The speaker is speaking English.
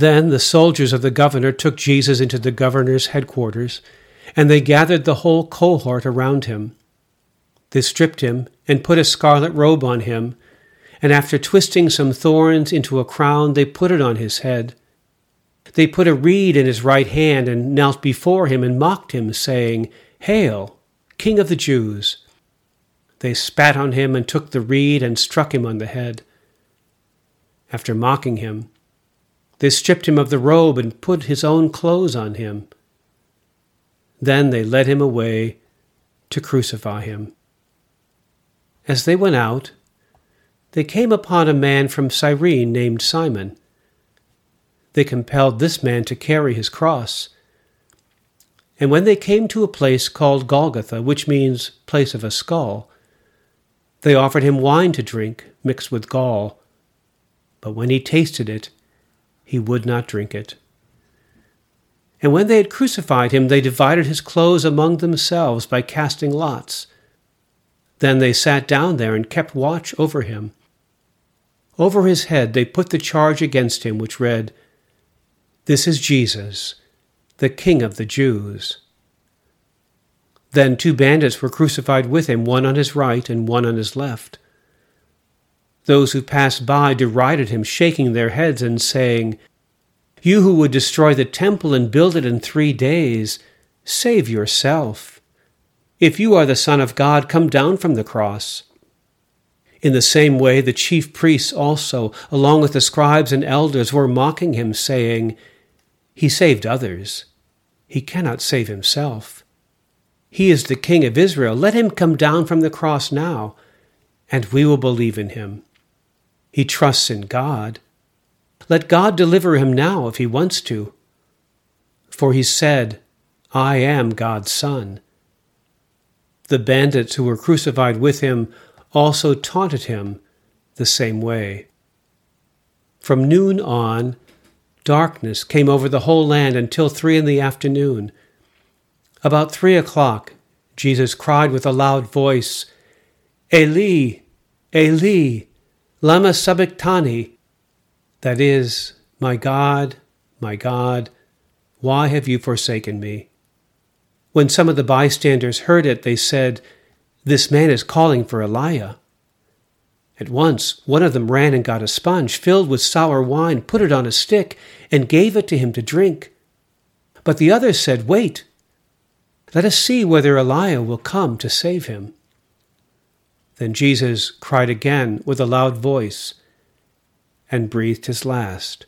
Then the soldiers of the governor took Jesus into the governor's headquarters, and they gathered the whole cohort around him. They stripped him and put a scarlet robe on him, and after twisting some thorns into a crown, they put it on his head. They put a reed in his right hand and knelt before him and mocked him, saying, Hail, King of the Jews! They spat on him and took the reed and struck him on the head. After mocking him, they stripped him of the robe and put his own clothes on him. Then they led him away to crucify him. As they went out, they came upon a man from Cyrene named Simon. They compelled this man to carry his cross. And when they came to a place called Golgotha, which means place of a skull, they offered him wine to drink mixed with gall. But when he tasted it, he would not drink it. And when they had crucified him, they divided his clothes among themselves by casting lots. Then they sat down there and kept watch over him. Over his head they put the charge against him, which read, This is Jesus, the King of the Jews. Then two bandits were crucified with him, one on his right and one on his left. Those who passed by derided him, shaking their heads and saying, You who would destroy the temple and build it in three days, save yourself. If you are the Son of God, come down from the cross. In the same way, the chief priests also, along with the scribes and elders, were mocking him, saying, He saved others. He cannot save himself. He is the King of Israel. Let him come down from the cross now, and we will believe in him. He trusts in God. Let God deliver him now if he wants to. For he said, I am God's Son. The bandits who were crucified with him also taunted him the same way. From noon on, darkness came over the whole land until three in the afternoon. About three o'clock, Jesus cried with a loud voice, Eli, Eli, lama sabachthani? That is, My God, my God, why have you forsaken me? When some of the bystanders heard it, they said, This man is calling for Elijah. At once, one of them ran and got a sponge filled with sour wine, put it on a stick, and gave it to him to drink. But the others said, Wait, let us see whether Elijah will come to save him. Then Jesus cried again with a loud voice and breathed his last.